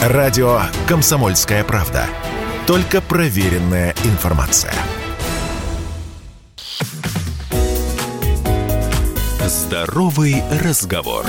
Радио «Комсомольская правда». Только проверенная информация. Здоровый разговор.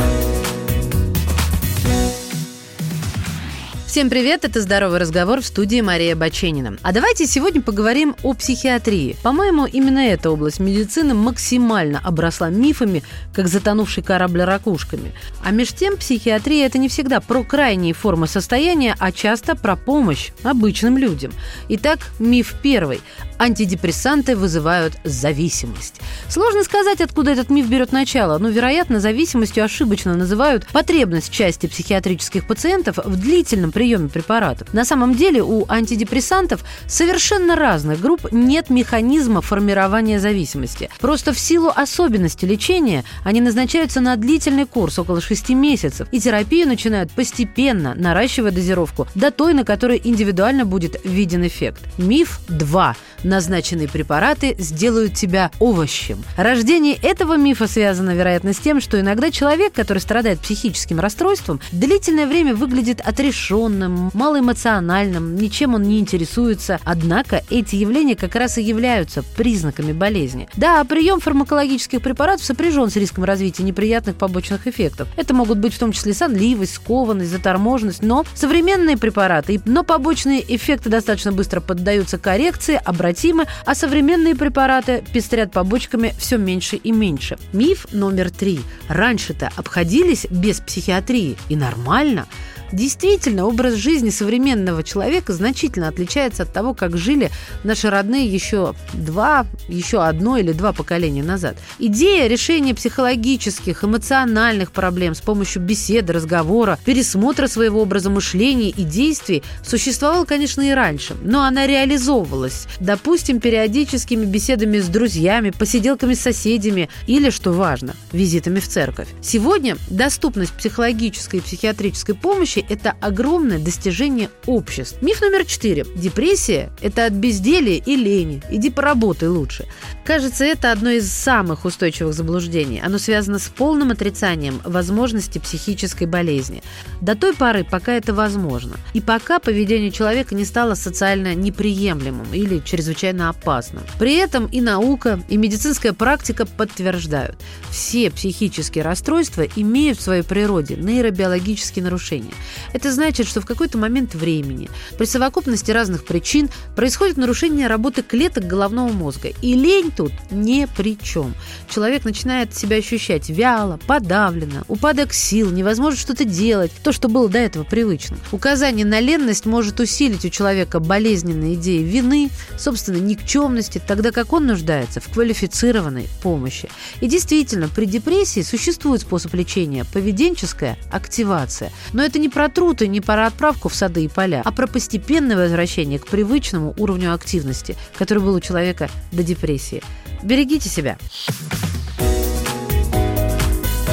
Всем привет, это «Здоровый разговор» в студии Мария Баченина. А давайте сегодня поговорим о психиатрии. По-моему, именно эта область медицины максимально обросла мифами, как затонувший корабль ракушками. А между тем, психиатрия – это не всегда про крайние формы состояния, а часто про помощь обычным людям. Итак, миф первый. Антидепрессанты вызывают зависимость. Сложно сказать, откуда этот миф берет начало, но, вероятно, зависимостью ошибочно называют потребность части психиатрических пациентов в длительном приеме препаратов. На самом деле у антидепрессантов совершенно разных групп нет механизма формирования зависимости. Просто в силу особенностей лечения они назначаются на длительный курс, около 6 месяцев, и терапию начинают постепенно, наращивая дозировку до той, на которой индивидуально будет виден эффект. Миф 2. Назначенные препараты сделают тебя овощем. Рождение этого мифа связано, вероятно, с тем, что иногда человек, который страдает психическим расстройством, длительное время выглядит отрешенным, отстраненным, малоэмоциональным, ничем он не интересуется. Однако эти явления как раз и являются признаками болезни. Да, прием фармакологических препаратов сопряжен с риском развития неприятных побочных эффектов. Это могут быть в том числе сонливость, скованность, заторможенность, но современные препараты, но побочные эффекты достаточно быстро поддаются коррекции, обратимы, а современные препараты пестрят побочками все меньше и меньше. Миф номер три. Раньше-то обходились без психиатрии, и нормально. Действительно, образ жизни современного человека значительно отличается от того, как жили наши родные еще два, еще одно или два поколения назад. Идея решения психологических, эмоциональных проблем с помощью беседы, разговора, пересмотра своего образа мышления и действий существовала, конечно, и раньше, но она реализовывалась, допустим, периодическими беседами с друзьями, посиделками с соседями или, что важно, визитами в церковь. Сегодня доступность психологической и психиатрической помощи – это огромное достижение обществ. Миф номер четыре. Депрессия – это от безделия и лени. Иди поработай лучше. Кажется, это одно из самых устойчивых заблуждений. Оно связано с полным отрицанием возможности психической болезни. До той поры, пока это возможно. И пока поведение человека не стало социально неприемлемым или чрезвычайно опасным. При этом и наука, и медицинская практика подтверждают, все психические расстройства имеют в своей природе нейробиологические нарушения. Это значит, что в какой-то момент времени при совокупности разных причин происходит нарушение работы клеток головного мозга. И лень тут ни при чем. Человек начинает себя ощущать вяло, подавленно, упадок сил, невозможно что-то делать, то, что было до этого привычным. Указание на ленность может усилить у человека болезненные идеи вины, собственно, никчемности, тогда как он нуждается в квалифицированной помощи. И действительно, при депрессии существует способ лечения – поведенческая активация. Но это не про труд и не про отправку в сады и поля, а про постепенное возвращение к привычному уровню активности, который был у человека до депрессии. Берегите себя.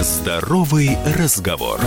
Здоровый разговор.